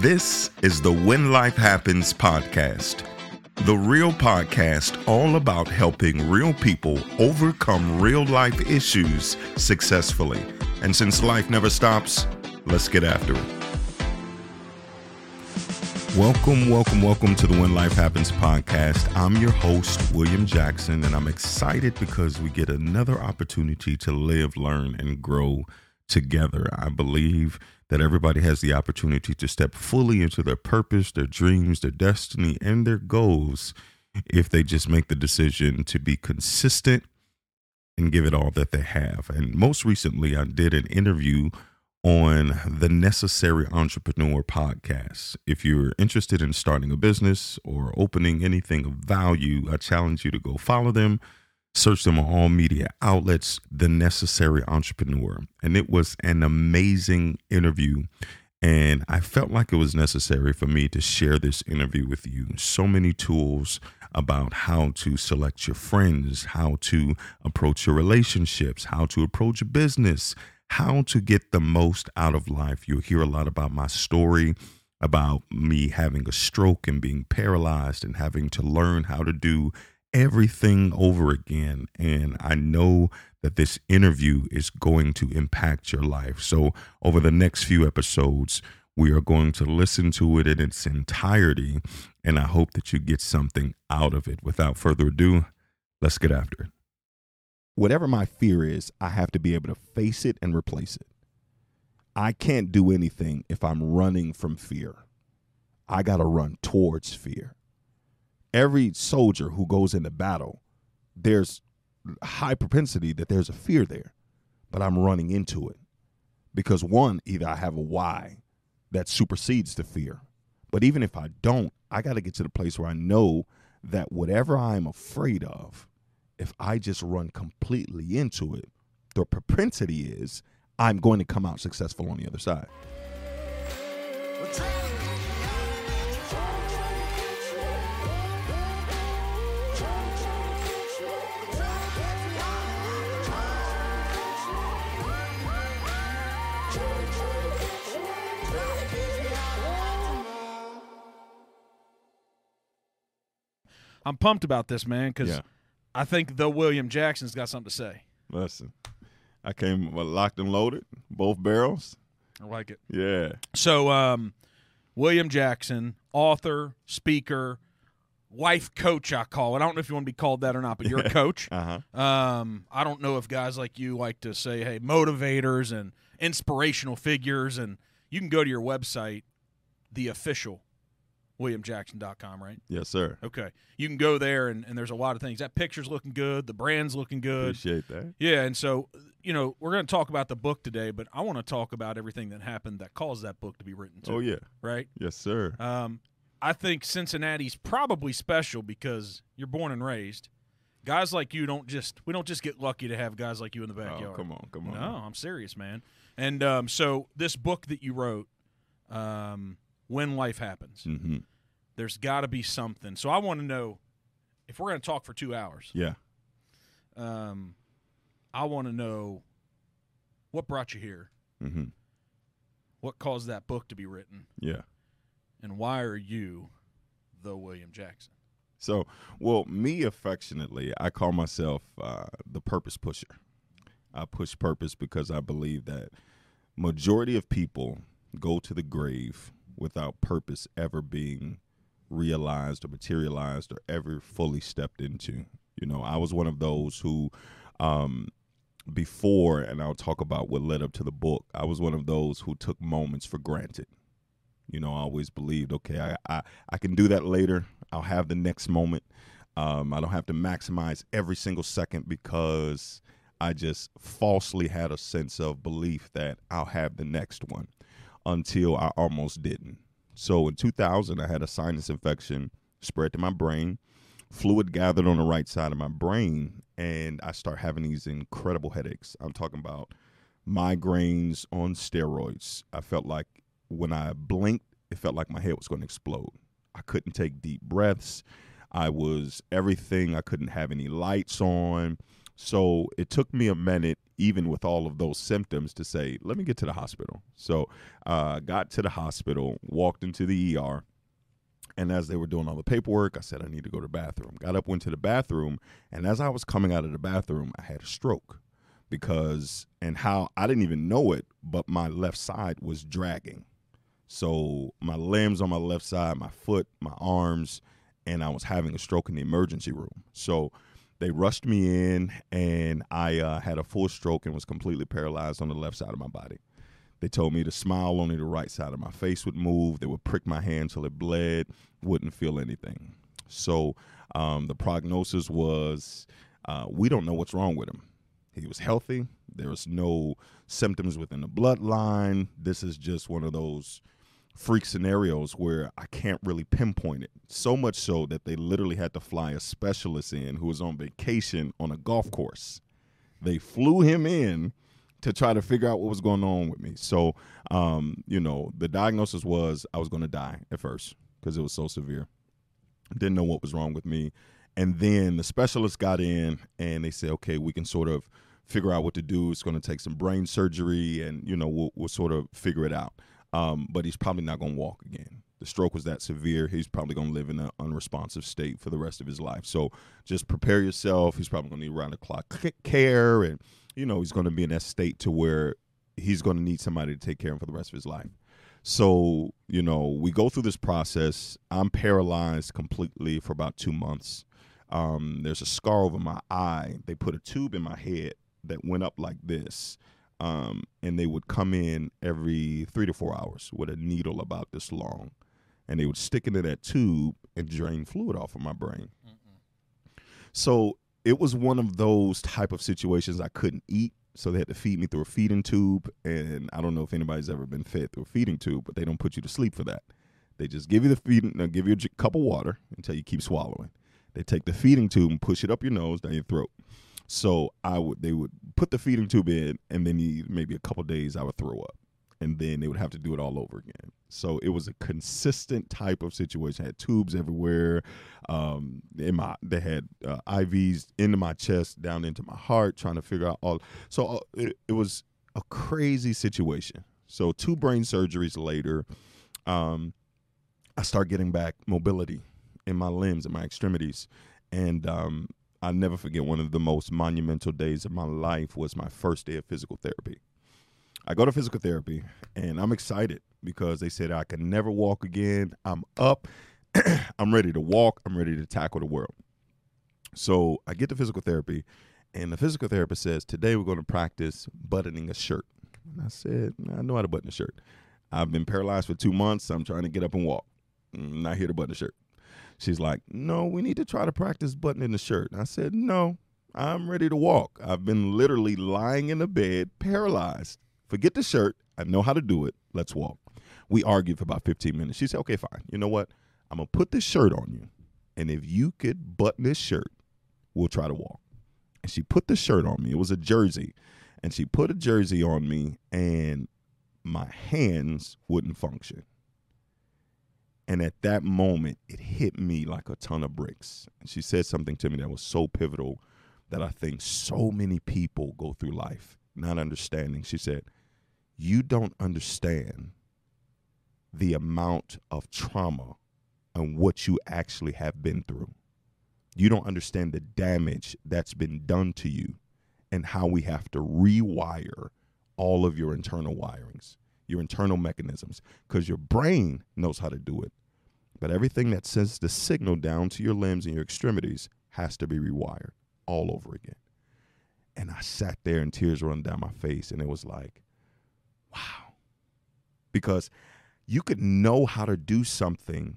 This is the When Life Happens podcast, the real podcast all about helping real people overcome real life issues successfully. And since life never stops, let's get after it. Welcome, welcome, welcome to the When Life Happens podcast. I'm your host, William Jackson, and I'm excited because we get another opportunity to live, learn, and grow together. I believe that everybody has the opportunity to step fully into their purpose, their dreams, their destiny, and their goals if they just make the decision to be consistent and give it all that they have. And most recently, I did an interview on the Necessary Entrepreneur podcast. If you're interested in starting a business or opening anything of value, I challenge you to go follow them. Search them on all media outlets, The Necessary Entrepreneur. And it was an amazing interview. And I felt like it was necessary for me to share this interview with you. So many tools about how to select your friends, how to approach your relationships, how to approach business, how to get the most out of life. You'll hear a lot about my story, about me having a stroke and being paralyzed and having to learn how to do everything over again. And I know that this interview is going to impact your life. So, over the next few episodes, we are going to listen to it in its entirety. And I hope that you get something out of it. Without further ado, let's get after it. Whatever my fear is, I have to be able to face it and replace it. I can't do anything if I'm running from fear. I got to run towards fear every soldier who goes into battle, there's high propensity that there's a fear there, but I'm running into it because one, either I have a why that supersedes the fear, but even if I don't, I got to get to the place where I know that whatever I'm afraid of, if I just run completely into it, the propensity is I'm going to come out successful on the other side. I'm pumped about this, man, because Yeah. I think the William Jackson's got something to say. Listen, I came locked and loaded, both barrels. I like it. Yeah. So, um, William Jackson, author, speaker, life coach, I call it. I don't know if you want to be called that or not, but you're a coach. Uh huh. Um, I don't know if guys like you like to say, hey, motivators and inspirational figures. And you can go to your website, the official WilliamJackson.com, right? Yes, sir. Okay. You can go there, and, and there's a lot of things. That picture's looking good. The brand's looking good. Appreciate that. Yeah, and so you know we're going to talk about the book today, but I want to talk about everything that happened that caused that book to be written. Too, Oh yeah. right. Yes, sir. Um, I think Cincinnati's probably special because you're born and raised. Guys like you don't just we don't just get lucky to have guys like you in the backyard. Oh, come on, come on. No, I'm serious, man. And um, so this book that you wrote, um, when life happens, Mm-hmm. there's got to be something. So I want to know if we're going to talk for two hours. Yeah. Um, I want to know what brought you here, Mm-hmm. what caused that book to be written, Yeah. and why are you the William Jackson? So, well, me affectionately, I call myself uh, the purpose pusher. I push purpose because I believe that majority of people go to the grave without purpose ever being realized or materialized or ever fully stepped into. You know, I was one of those who um before and I'll talk about what led up to the book. I was one of those who took moments for granted. You know, I always believed, okay, I I, I can do that later. I'll have the next moment. Um, I don't have to maximize every single second because I just falsely had a sense of belief that I'll have the next one until I almost didn't. So in 2000, I had a sinus infection spread to my brain. Fluid gathered on the right side of my brain, and I start having these incredible headaches. I'm talking about migraines on steroids. I felt like when I blinked, it felt like my head was going to explode. I couldn't take deep breaths. I was everything. I couldn't have any lights on. So it took me a minute, even with all of those symptoms, to say, let me get to the hospital. So, uh, got to the hospital, walked into the ER, and as they were doing all the paperwork, I said, I need to go to the bathroom. Got up, went to the bathroom, and as I was coming out of the bathroom, I had a stroke because, and how I didn't even know it, but my left side was dragging. So my limbs on my left side, my foot, my arms, and I was having a stroke in the emergency room. So they rushed me in, and I uh, had a full stroke and was completely paralyzed on the left side of my body. They told me to smile, only the right side of my face would move. They would prick my hand till it bled, wouldn't feel anything. So um, the prognosis was uh, we don't know what's wrong with him. He was healthy. There was no symptoms within the bloodline. This is just one of those freak scenarios where I can't really pinpoint it. So much so that they literally had to fly a specialist in who was on vacation on a golf course. They flew him in to try to figure out what was going on with me. So, um, you know, the diagnosis was I was going to die at first because it was so severe. Didn't know what was wrong with me. And then the specialist got in and they said, okay, we can sort of figure out what to do. It's going to take some brain surgery and, you know, we'll, we'll sort of figure it out. Um, but he's probably not going to walk again. The stroke was that severe. He's probably going to live in an unresponsive state for the rest of his life. So just prepare yourself. He's probably going to need round the clock care and you know he's going to be in that state to where he's going to need somebody to take care of him for the rest of his life. So, you know, we go through this process. I'm paralyzed completely for about two months. Um, there's a scar over my eye. They put a tube in my head that went up like this. Um, and they would come in every three to four hours with a needle about this long. And they would stick into that tube and drain fluid off of my brain. Mm-mm. So it was one of those type of situations I couldn't eat, so they had to feed me through a feeding tube. And I don't know if anybody's ever been fed through a feeding tube, but they don't put you to sleep for that. They just give you the feeding, they give you a cup of water until you keep swallowing. They take the feeding tube and push it up your nose down your throat. So I would, they would put the feeding tube in, and then maybe a couple days I would throw up and then they would have to do it all over again. So it was a consistent type of situation. I had tubes everywhere. Um, in my they had uh, IVs into my chest, down into my heart, trying to figure out all. So uh, it, it, was a crazy situation. So two brain surgeries later, um, I start getting back mobility in my limbs and my extremities, and um, I never forget one of the most monumental days of my life was my first day of physical therapy. I go to physical therapy and I'm excited because they said I can never walk again. I'm up. I'm ready to walk. I'm ready to tackle the world. So I get to physical therapy and the physical therapist says, Today we're going to practice buttoning a shirt. And I said, I know how to button a shirt. I've been paralyzed for two months. I'm trying to get up and walk. Not here to button a shirt. She's like, No, we need to try to practice buttoning the shirt. And I said, No, I'm ready to walk. I've been literally lying in the bed, paralyzed. Forget the shirt. I know how to do it. Let's walk. We argued for about 15 minutes. She said, okay, fine. You know what? I'm going to put this shirt on you. And if you could button this shirt, we'll try to walk. And she put the shirt on me. It was a jersey. And she put a jersey on me, and my hands wouldn't function. And at that moment, it hit me like a ton of bricks. And she said something to me that was so pivotal that I think so many people go through life not understanding. She said, you don't understand the amount of trauma and what you actually have been through. You don't understand the damage that's been done to you and how we have to rewire all of your internal wirings, your internal mechanisms, because your brain knows how to do it. But everything that sends the signal down to your limbs and your extremities has to be rewired all over again. And I sat there and tears running down my face. And it was like, wow. Because you could know how to do something,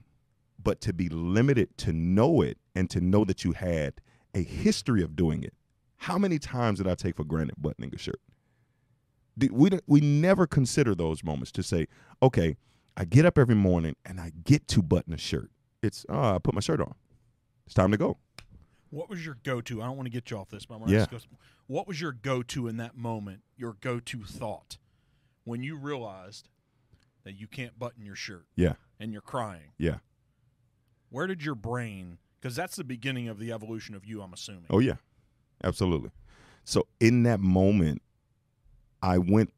but to be limited to know it and to know that you had a history of doing it. How many times did I take for granted buttoning a shirt? We, we never consider those moments to say, okay, I get up every morning and I get to button a shirt. It's, oh, I put my shirt on. It's time to go. What was your go to? I don't want to get you off this, but yeah. what was your go to in that moment, your go to thought when you realized that you can't button your shirt? Yeah. And you're crying. Yeah. Where did your brain, because that's the beginning of the evolution of you, I'm assuming. Oh, yeah. Absolutely. So in that moment, I went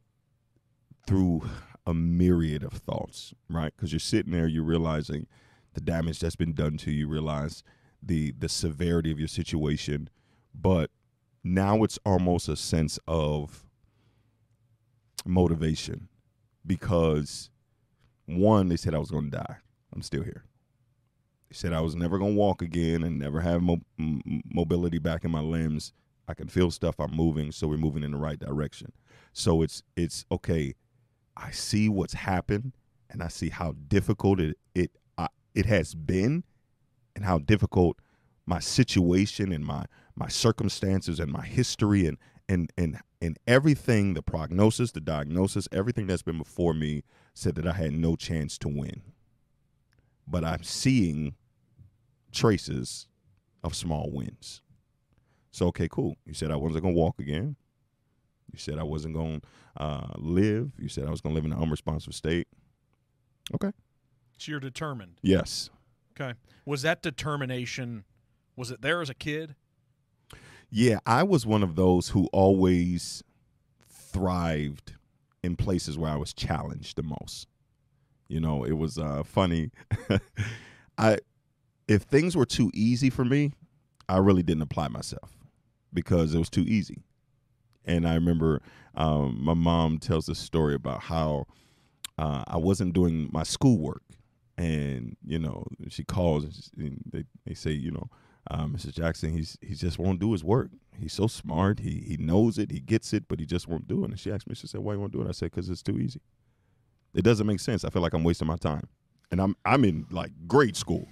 through a myriad of thoughts, right? Because you're sitting there, you're realizing the damage that's been done to you, realize the the severity of your situation, but now it's almost a sense of motivation because one, they said I was going to die. I'm still here. They said I was never going to walk again and never have mo- mobility back in my limbs. I can feel stuff. I'm moving, so we're moving in the right direction. So it's it's okay. I see what's happened, and I see how difficult it it it has been, and how difficult my situation and my my circumstances and my history and and and and everything the prognosis the diagnosis everything that's been before me said that i had no chance to win but i'm seeing traces of small wins so okay cool you said i wasn't going to walk again you said i wasn't going to uh, live you said i was going to live in an unresponsive state okay So you're determined. yes Okay. Was that determination? Was it there as a kid? Yeah, I was one of those who always thrived in places where I was challenged the most. You know, it was uh, funny. I if things were too easy for me, I really didn't apply myself because it was too easy. And I remember um, my mom tells this story about how uh, I wasn't doing my schoolwork, and you know she calls and they they say you know uh, Mrs. Jackson, he's he just won't do his work. He's so smart. He he knows it. He gets it, but he just won't do it. And she asked me, she said, "Why you won't do it?" I said, "Because it's too easy. It doesn't make sense. I feel like I'm wasting my time." And I'm I'm in like grade school,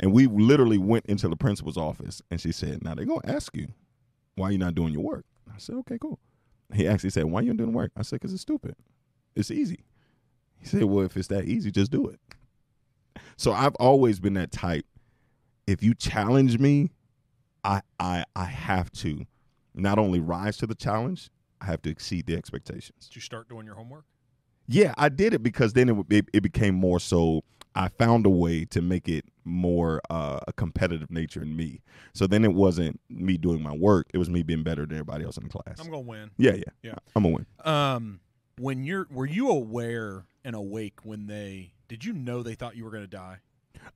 and we literally went into the principal's office, and she said, "Now they're gonna ask you why you're not doing your work." I said, "Okay, cool." He actually said, "Why you not doing work?" I said, "Because it's stupid. It's easy." He said, "Well, if it's that easy, just do it." So I've always been that type if you challenge me, I I I have to not only rise to the challenge, I have to exceed the expectations. Did you start doing your homework? Yeah, I did it because then it it, it became more so. I found a way to make it more uh, a competitive nature in me. So then it wasn't me doing my work; it was me being better than everybody else in the class. I'm gonna win. yeah, yeah, Yeah. I'm gonna win. Um, when you're were you aware and awake when they did you know they thought you were gonna die?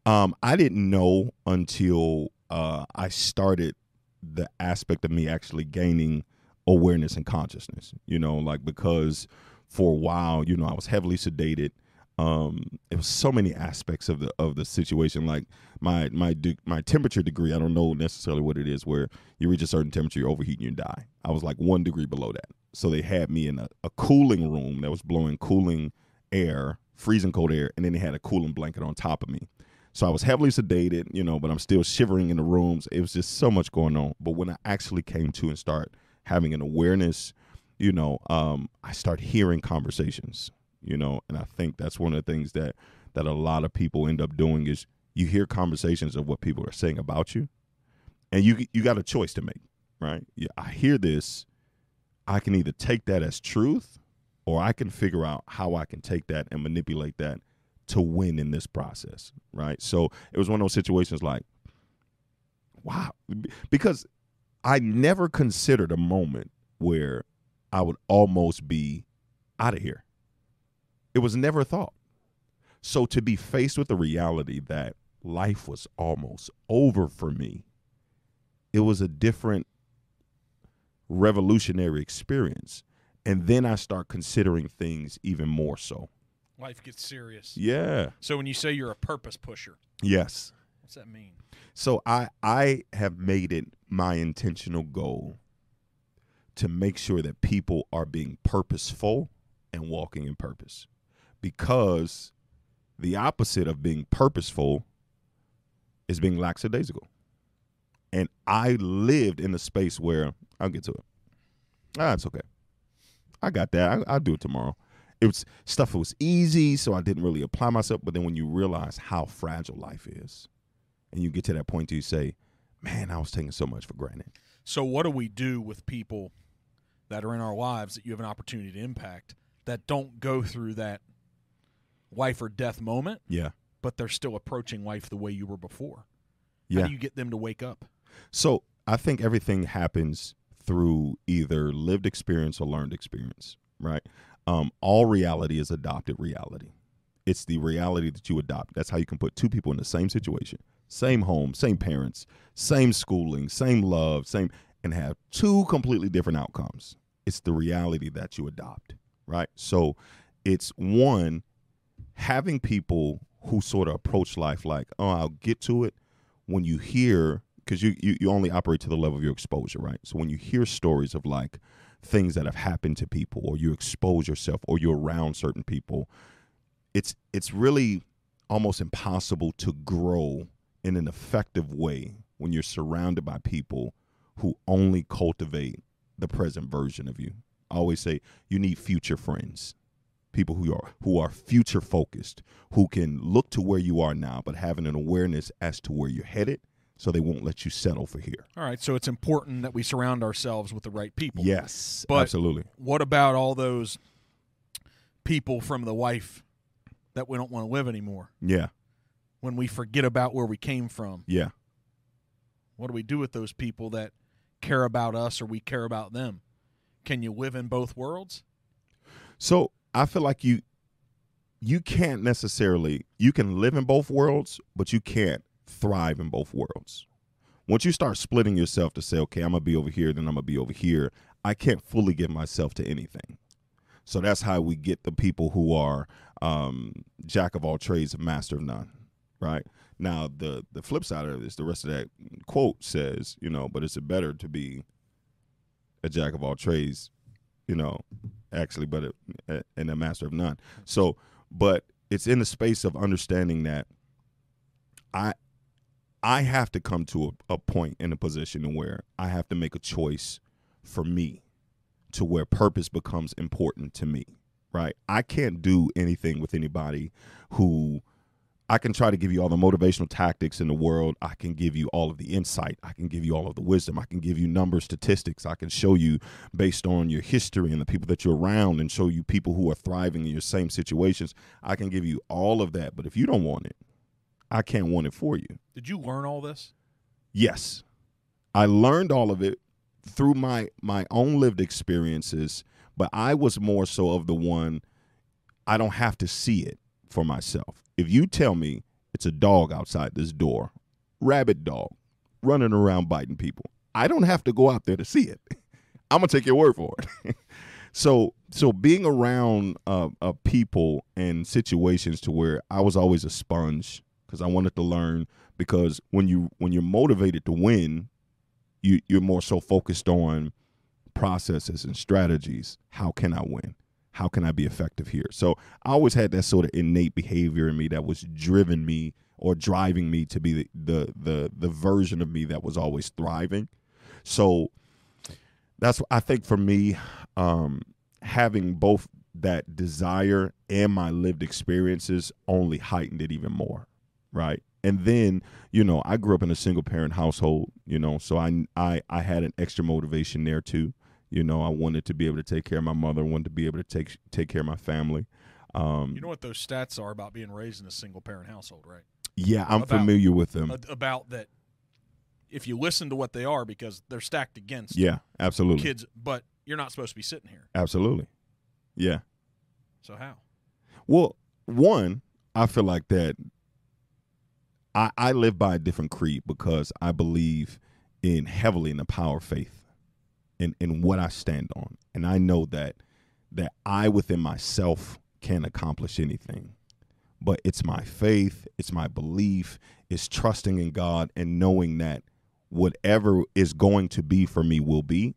Um, I didn't know until uh, I started the aspect of me actually gaining awareness and consciousness. You know, like because for a while, you know, I was heavily sedated. Um, it was so many aspects of the of the situation. Like my my de- my temperature degree, I don't know necessarily what it is. Where you reach a certain temperature, you overheat and you die. I was like one degree below that. So they had me in a, a cooling room that was blowing cooling air, freezing cold air, and then they had a cooling blanket on top of me. So I was heavily sedated, you know, but I'm still shivering in the rooms. It was just so much going on. But when I actually came to and start having an awareness, you know, um, I start hearing conversations, you know, and I think that's one of the things that that a lot of people end up doing is you hear conversations of what people are saying about you, and you you got a choice to make, right? Yeah, I hear this, I can either take that as truth, or I can figure out how I can take that and manipulate that to win in this process, right? So it was one of those situations like, wow, because I never considered a moment where I would almost be out of here. It was never a thought. So to be faced with the reality that life was almost over for me, it was a different revolutionary experience. And then I start considering things even more so. Life gets serious. Yeah. So when you say you're a purpose pusher, Yes. what's that mean? So I I have made it my intentional goal to make sure that people are being purposeful and walking in purpose. Because the opposite of being purposeful is being lackadaisical. And I lived in a space where I'll get to it. Ah, it's okay. I got that. I, I'll do it tomorrow. It was stuff that was easy, so I didn't really apply myself. But then when you realize how fragile life is, and you get to that point, you say, "Man, I was taking so much for granted." So what do we do with people that are in our lives that you have an opportunity to impact that don't go through that life or death moment, Yeah, but they're still approaching life the way you were before? yeah. How do you get them to wake up? So I think everything happens through either lived experience or learned experience, right? Um, all reality is adopted reality. It's the reality that you adopt. That's how you can put two people in the same situation, same home, same parents, same schooling, same love, same, and have two completely different outcomes. It's the reality that you adopt, right? So it's one, having people who sort of approach life like, oh, I'll get to it when you hear, because you, you, you only operate to the level of your exposure, right? So when you hear stories of like things that have happened to people, or you expose yourself, or you're around certain people, it's it's really almost impossible to grow in an effective way when you're surrounded by people who only cultivate the present version of you. I always say you need future friends. People who are who are future focused, who can look to where you are now but having an awareness as to where you're headed so they won't let you settle for here. All right, so it's important that we surround ourselves with the right people. Yes, But- absolutely. What about all those people from the wife that we don't want to live anymore? Yeah, When we forget about where we came from, yeah. what do we do with those people that care about us or we care about them? Can you live in both worlds? So I feel like you you can't necessarily you can live in both worlds, but you can't thrive in both worlds. Once you start splitting yourself to say, okay, I'm gonna be over here, then I'm gonna be over here, I can't fully give myself to anything. So that's how we get the people who are um, jack of all trades master of none, right? Now the the flip side of this, the rest of that quote says, you know, but it's better to be a jack of all trades, you know, actually, but a, a, and a master of none. So, but it's in the space of understanding that I I have to come to a, a point in a position where I have to make a choice for me to where purpose becomes important to me, right? I can't do anything with anybody who I can try to give you all the motivational tactics in the world. I can give you all of the insight. I can give you all of the wisdom. I can give you number statistics. I can show you based on your history and the people that you're around and show you people who are thriving in your same situations. I can give you all of that. But if you don't want it, I can't want it for you. Did you learn all this? Yes. I learned all of it through my my own lived experiences, but I was more so of the one I don't have to see it for myself. If you tell me it's a dog outside this door, rabid dog, running around biting people, I don't have to go out there to see it. I'm gonna take your word for it. so so being around uh, uh, people and situations to where I was always a sponge because I wanted to learn because when you when you're motivated to win, you you're more so focused on processes and strategies. How can I win? How can I be effective here? So I always had that sort of innate behavior in me that was driven me or driving me to be the the the, the version of me that was always thriving. So that's I think for me, um, having both that desire and my lived experiences only heightened it even more right and then you know i grew up in a single parent household you know so I, I i had an extra motivation there too you know i wanted to be able to take care of my mother I wanted to be able to take take care of my family um You know what those stats are about being raised in a single parent household, right? yeah i'm about- familiar with them about that if you listen to what they are because they're stacked against yeah absolutely kids, but you're not supposed to be sitting here. absolutely yeah So how? Well, one, I feel like that I, I live by a different creed because I believe in heavily in the power of faith and in what I stand on. And I know that that I within myself can accomplish anything. But it's my faith, it's my belief, it's trusting in God and knowing that whatever is going to be for me will be.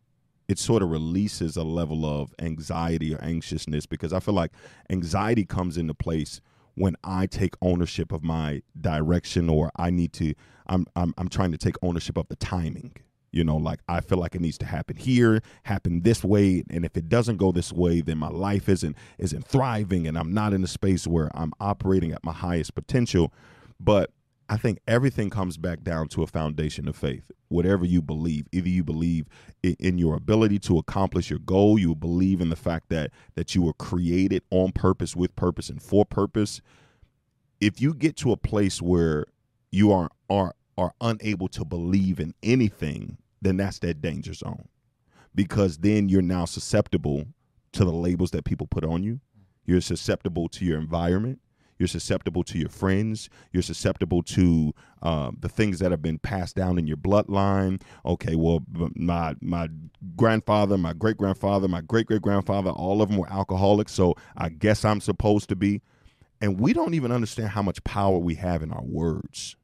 It sort of releases a level of anxiety or anxiousness because I feel like anxiety comes into place when I take ownership of my direction or I need to I'm I'm I'm trying to take ownership of the timing. You know, like I feel like it needs to happen here, happen this way, and if it doesn't go this way, then my life isn't isn't thriving and I'm not in a space where I'm operating at my highest potential. But I think everything comes back down to a foundation of faith. Whatever you believe, either you believe in your ability to accomplish your goal, you believe in the fact that that you were created on purpose, with purpose, and for purpose. If you get to a place where you are are are unable to believe in anything, then that's that danger zone. because then you're now susceptible to the labels that people put on you. You're susceptible to your environment. You're susceptible to your friends. You're susceptible to um, the things that have been passed down in your bloodline. Okay, well, my my grandfather, my great grandfather, my great great grandfather, all of them were alcoholics. So I guess I'm supposed to be. And we don't even understand how much power we have in our words.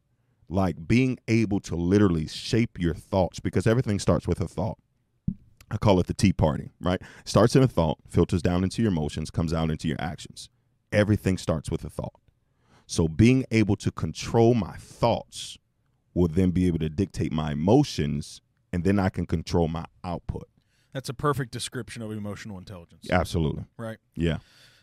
Like being able to literally shape your thoughts because everything starts with a thought. I call it the tea party, right? Starts in a thought, filters down into your emotions, comes out into your actions everything starts with a thought. So being able to control my thoughts will then be able to dictate my emotions and then I can control my output. That's a perfect description of emotional intelligence. Absolutely. Right. Yeah.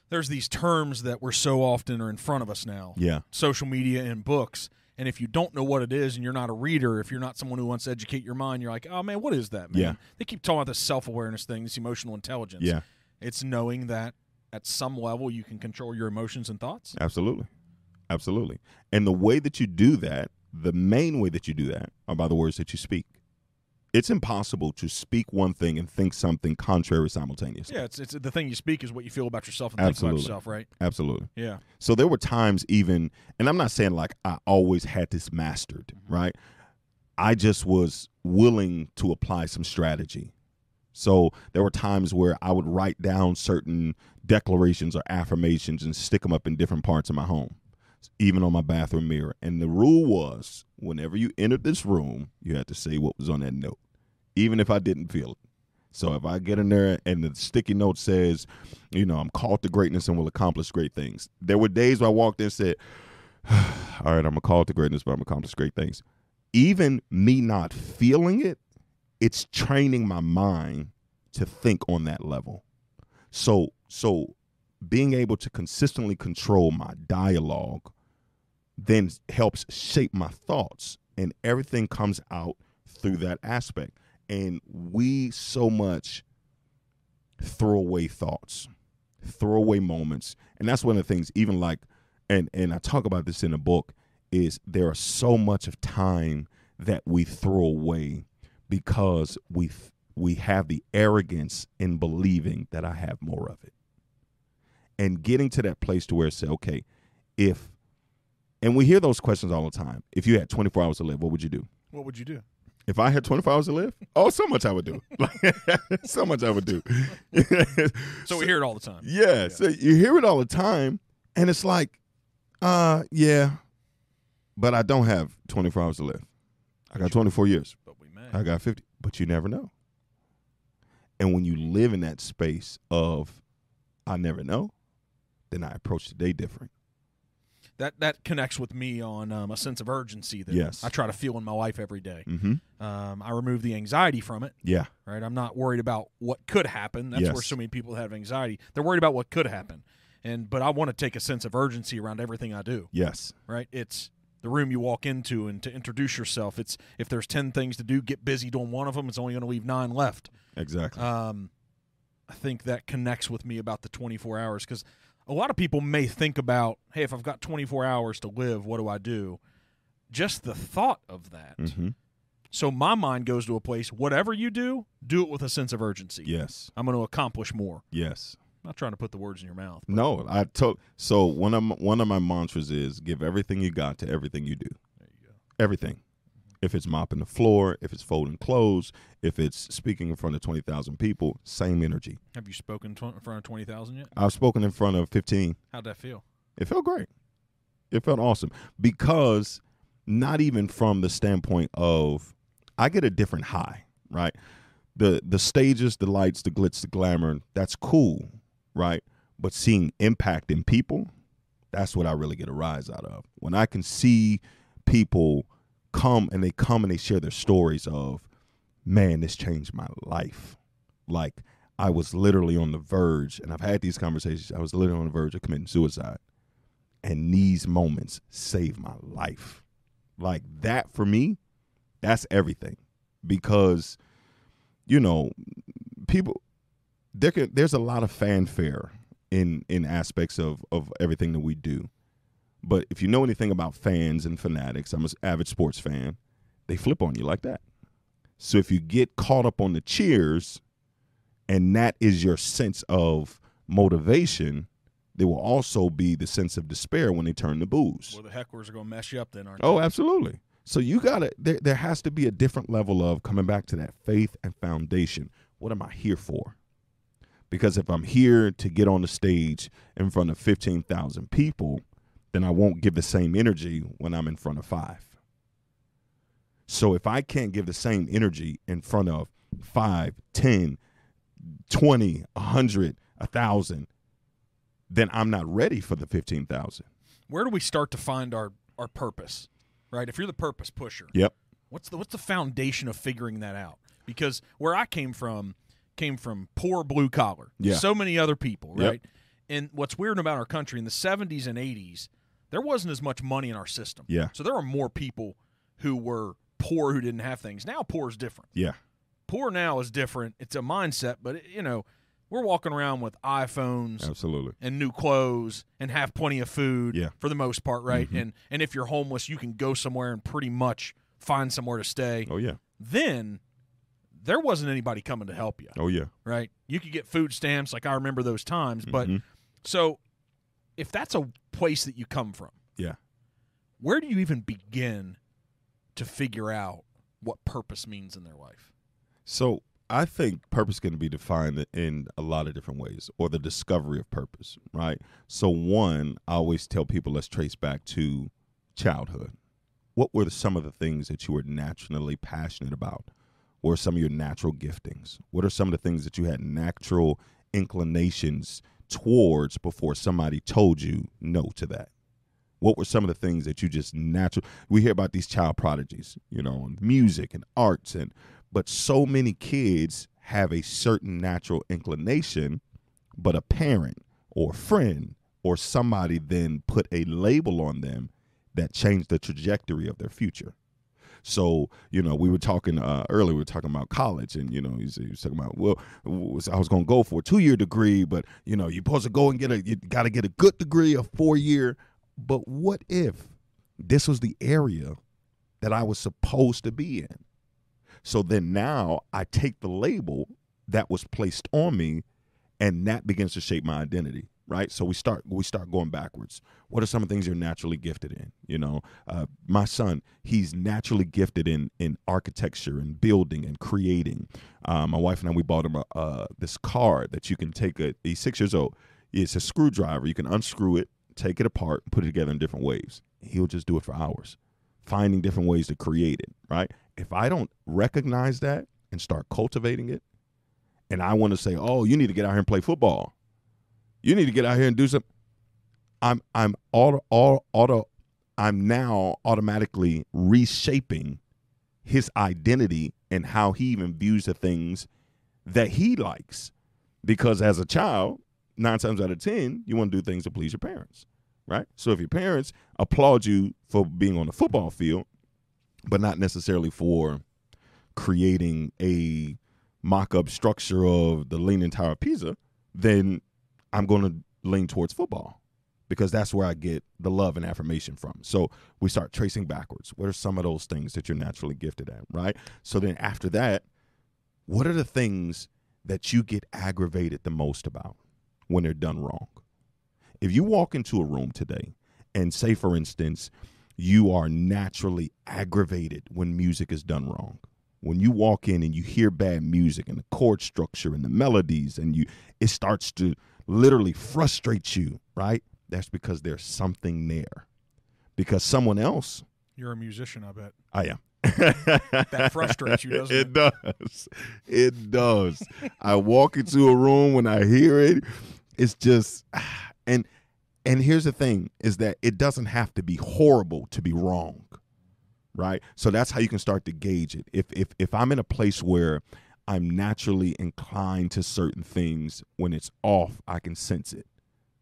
There's these terms that we're so often are in front of us now. Yeah. Social media and books. And if you don't know what it is and you're not a reader, if you're not someone who wants to educate your mind, you're like, oh man, what is that, man? Yeah. They keep talking about this self awareness thing, this emotional intelligence. Yeah. It's knowing that at some level you can control your emotions and thoughts? Absolutely. Absolutely. And the way that you do that, the main way that you do that are by the words that you speak. It's impossible to speak one thing and think something contrary simultaneously. Yeah, it's, it's the thing you speak is what you feel about yourself and Absolutely. think about yourself, right? Absolutely. Yeah. So there were times even, and I'm not saying like I always had this mastered, mm-hmm. right? I just was willing to apply some strategy. So there were times where I would write down certain declarations or affirmations and stick them up in different parts of my home, even on my bathroom mirror. And the rule was whenever you entered this room, you had to say what was on that note, even if I didn't feel it. So if I get in there and the sticky note says, you know, I'm called to greatness and will accomplish great things. There were days where I walked in and said, all right, I'm a call to greatness, but I'm accomplish great things. Even me not feeling it, it's training my mind to think on that level. So so being able to consistently control my dialogue then helps shape my thoughts and everything comes out through that aspect. And we so much throw away thoughts, throw away moments. And that's one of the things, even like, and, and I talk about this in the book, is there are so much of time that we throw away because we we have the arrogance in believing that I have more of it. And getting to that place to where it say, okay, if and we hear those questions all the time. If you had 24 hours to live, what would you do? What would you do? If I had 24 hours to live, oh, so much I would do. so much I would do. so we hear it all the time. Yeah, yeah. So you hear it all the time, and it's like, uh, yeah, but I don't have 24 hours to live. I got 24 years. But we may. I got 50, but you never know. And when you live in that space of, I never know, then I approach the day different. That that connects with me on um, a sense of urgency that yes. I try to feel in my life every day. Mm-hmm. Um, I remove the anxiety from it. Yeah. Right. I'm not worried about what could happen. That's yes. where so many people have anxiety. They're worried about what could happen. And but I want to take a sense of urgency around everything I do. Yes. Right. It's the room you walk into and to introduce yourself. It's if there's ten things to do, get busy doing one of them. It's only going to leave nine left. Exactly. Um, I think that connects with me about the 24 hours because a lot of people may think about, hey, if I've got 24 hours to live, what do I do? Just the thought of that. Mm-hmm. So my mind goes to a place. Whatever you do, do it with a sense of urgency. Yes. I'm going to accomplish more. Yes. I'm not trying to put the words in your mouth. No, I told. So one of my, one of my mantras is give everything you got to everything you do. There you go. Everything if it's mopping the floor, if it's folding clothes, if it's speaking in front of 20,000 people, same energy. Have you spoken in front of 20,000 yet? I've spoken in front of 15. How'd that feel? It felt great. It felt awesome because not even from the standpoint of I get a different high, right? The the stages, the lights, the glitz, the glamour, that's cool, right? But seeing impact in people, that's what I really get a rise out of. When I can see people come and they come and they share their stories of, man, this changed my life. Like I was literally on the verge, and I've had these conversations. I was literally on the verge of committing suicide, and these moments saved my life. Like that for me, that's everything, because you know, people there can, there's a lot of fanfare in in aspects of of everything that we do but if you know anything about fans and fanatics, I'm an avid sports fan, they flip on you like that. So if you get caught up on the cheers, and that is your sense of motivation, there will also be the sense of despair when they turn the boos. Well, the hecklers are going to mess you up then, aren't Oh, they? Oh, absolutely. So you gotta there there has to be a different level of coming back to that faith and foundation. What am I here for? Because if I'm here to get on the stage in front of fifteen thousand people, then I won't give the same energy when I'm in front of five. So if I can't give the same energy in front of five, ten, twenty, a hundred, a thousand, then I'm not ready for the fifteen thousand. Where do we start to find our, our purpose? Right? If you're the purpose pusher, Yep. what's the what's the foundation of figuring that out? Because where I came from came from poor blue collar. Yeah. So many other people, Yep. right? And what's weird about our country in the 70s and 80s, there wasn't as much money in our system. Yeah. So there were more people who were poor who didn't have things. Now poor is different. Yeah. Poor now is different. It's a mindset, but it, you know, we're walking around with iPhones Absolutely. and new clothes and have plenty of food Yeah. for the most part, right? Mhm. And and if you're homeless, you can go somewhere and pretty much find somewhere to stay. Oh yeah. Then there wasn't anybody coming to help you, Oh yeah. right? You could get food stamps, like I remember those times. But Mhm. so if that's a place that you come from, Yeah. where do you even begin to figure out what purpose means in their life? So I think purpose can be defined in a lot of different ways, or the discovery of purpose, right? So one, I always tell people let's trace back to childhood. What were some of the things that you were naturally passionate about? What are some of your natural giftings? What are some of the things that you had natural inclinations towards before somebody told you no to that? What were some of the things that you just natural? We hear about these child prodigies, you know, in music and arts, and but so many kids have a certain natural inclination, but a parent or friend or somebody then put a label on them that changed the trajectory of their future. So, you know, we were talking uh, earlier, we were talking about college, and, you know, he was, talking about, well, I was going to go for a two year degree, but, you know, you're supposed to go and get a, you got to get a good degree, a four year. But what if this was the area that I was supposed to be in? So then now I take the label that was placed on me and that begins to shape my identity right? So we start we start going backwards. What are some things you're naturally gifted in? You know uh, my son he's naturally gifted in in architecture and building and creating. Um, my wife and i we bought him a, uh, this car that you can take a he's six years old. It's a screwdriver. You can unscrew it take it apart and put it together in different ways. He'll just do it for hours finding different ways to create it right? If i don't recognize that and start cultivating it and I want to say, "Oh, you need to get out here and play football. You need to get out here and do some." I'm I'm auto auto, auto I'm now automatically reshaping his identity and how he even views the things that he likes, because as a child, nine times out of ten, you want to do things to please your parents, right? So if your parents applaud you for being on the football field, but not necessarily for creating a mock-up structure of the Leaning Tower of Pisa, then I'm going to lean towards football because that's where I get the love and affirmation from. So we start tracing backwards. What are some of those things that you're naturally gifted at, right? So then after that, what are the things that you get aggravated the most about when they're done wrong? If you walk into a room today and say, for instance, you are naturally aggravated when music is done wrong when you walk in and you hear bad music and the chord structure and the melodies and you it starts to literally frustrates you right? That's because there's something there. Because someone else You're a musician, I bet. i am. That frustrates you, doesn't it does. It does. I walk into a room when i hear it it's just and and here's the thing is that it doesn't have to be horrible to be wrong right? So that's how you can start to gauge it. If if if i'm in a place where i'm naturally inclined to certain things when it's off i can sense it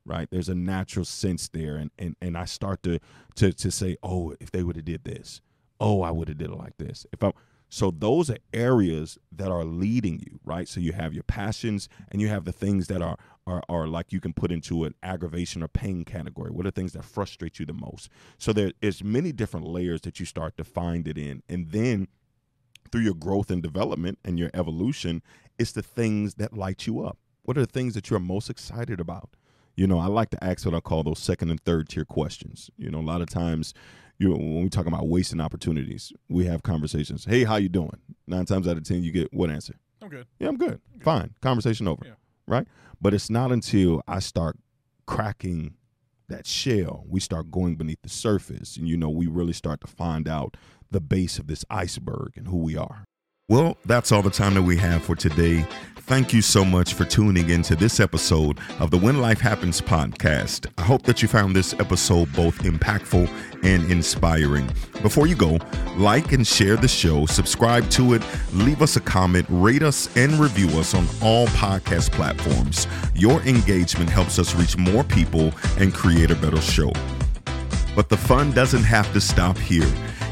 right? There's a natural sense there and and, and i start to to to say oh if they would have did this. Oh i would have did it like this. If I'm so those are areas that are leading you right? So you have your passions and you have the things that are are, are like you can put into an aggravation or pain category. What are things that frustrate you the most? So there is many different layers that you start to find it in and then through your growth and development and your evolution, it's the things that light you up. What are the things that you're most excited about? You know, I like to ask what I call those second and third tier questions. You know, a lot of times you know, when we talk about wasting opportunities, we have conversations. Hey, how you doing? Nine times out of ten, you get what answer? I'm good. Yeah, I'm good. good. Fine. Conversation over. Yeah. Right? But it's not until I start cracking that shell, we start going beneath the surface, and you know, we really start to find out the base of this iceberg and who we are. Well, that's all the time that we have for today. Thank you so much for tuning into this episode of the When Life Happens podcast. I hope that you found this episode both impactful and inspiring. Before you go, like and share the show, subscribe to it, leave us a comment, rate us, and review us on all podcast platforms. Your engagement helps us reach more people and create a better show. But the fun doesn't have to stop here.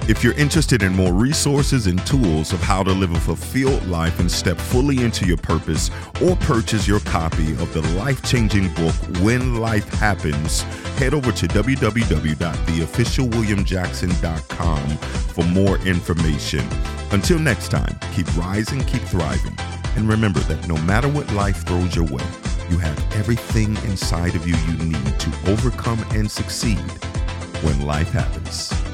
If you're interested in more resources and tools of how to live a fulfilled life and step fully into your purpose, or purchase your copy of the life changing book, When Life Happens, head over to www.theofficialwilliamjackson.com for more information. Until next time, keep rising, keep thriving, and remember that no matter what life throws your way, you have everything inside of you you need to overcome and succeed when life happens.